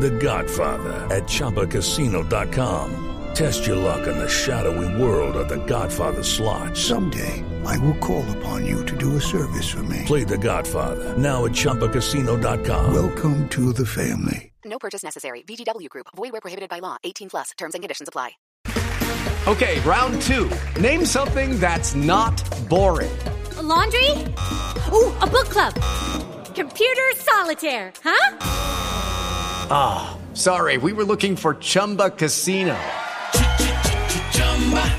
The Godfather at ChumbaCasino.com. Test your luck in the shadowy world of The Godfather slot. Someday, I will call upon you to do a service for me. Play The Godfather now at ChumbaCasino.com. Welcome to the family. No purchase necessary. VGW Group. Void where prohibited by law. 18 plus. Terms and conditions apply. Okay, round two. Name something that's not boring. A laundry? Ooh, a book club. Computer solitaire, huh? Ah, sorry, we were looking for Chumba Casino.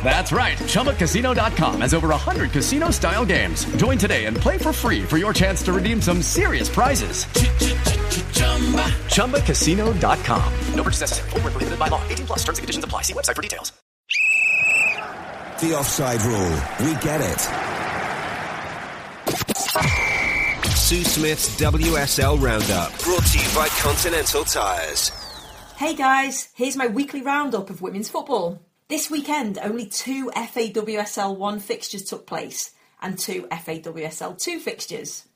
That's right. ChumbaCasino.com has over 100 casino style games. Join today and play for free for your chance to redeem some serious prizes. ChumbaCasino.com. No purchase necessary. Void were prohibited by law. 18 plus. Terms and conditions apply. See website for details. The offside rule. We get it. Sue Smith's WSL Roundup. Brought to you by Continental Tyres. Hey guys, here's my weekly roundup of women's football. This weekend, only two FAWSL 1 fixtures took place and two FAWSL 2 fixtures.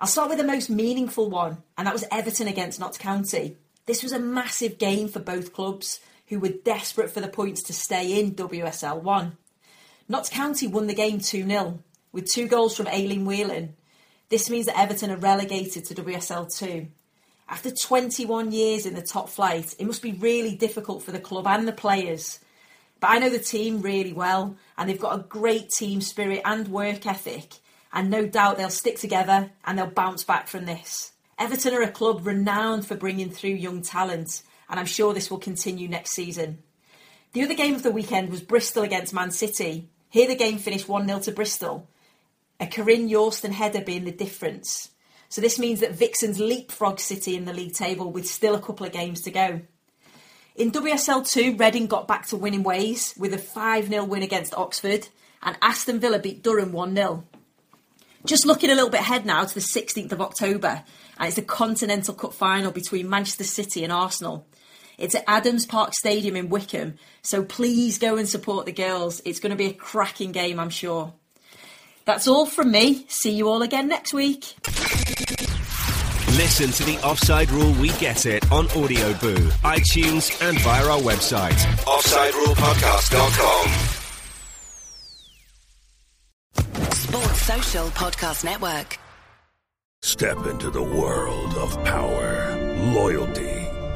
I'll start with the most meaningful one, and that was Everton against Notts County. This was a massive game for both clubs, who were desperate for the points to stay in WSL 1. Notts County won the game 2 0, with two goals from Aileen Whelan. This means that Everton are relegated to WSL 2. After 21 years in the top flight, it must be really difficult for the club and the players. But I know the team really well, and they've got a great team spirit and work ethic, and no doubt they'll stick together and they'll bounce back from this. Everton are a club renowned for bringing through young talent, and I'm sure this will continue next season. The other game of the weekend was Bristol against Man City. Here the game finished 1 0 to Bristol, a Corinne Yorston header being the difference. So this means that Vixens leapfrog City in the league table with still a couple of games to go. In WSL 2, Reading got back to winning ways with a 5 0 win against Oxford, and Aston Villa beat Durham 1 0. Just looking a little bit ahead now to the 16th of October, and it's the Continental Cup final between Manchester City and Arsenal. It's at Adams Park Stadium in Wycombe, so please go and support the girls. It's going to be a cracking game, I'm sure. That's all from me. See you all again next week. Listen to the offside rule. We get it on Audio Boo, iTunes, and via our website. OffsideRulePodcast.com. Sports Social Podcast Network. Step into the world of power, loyalty,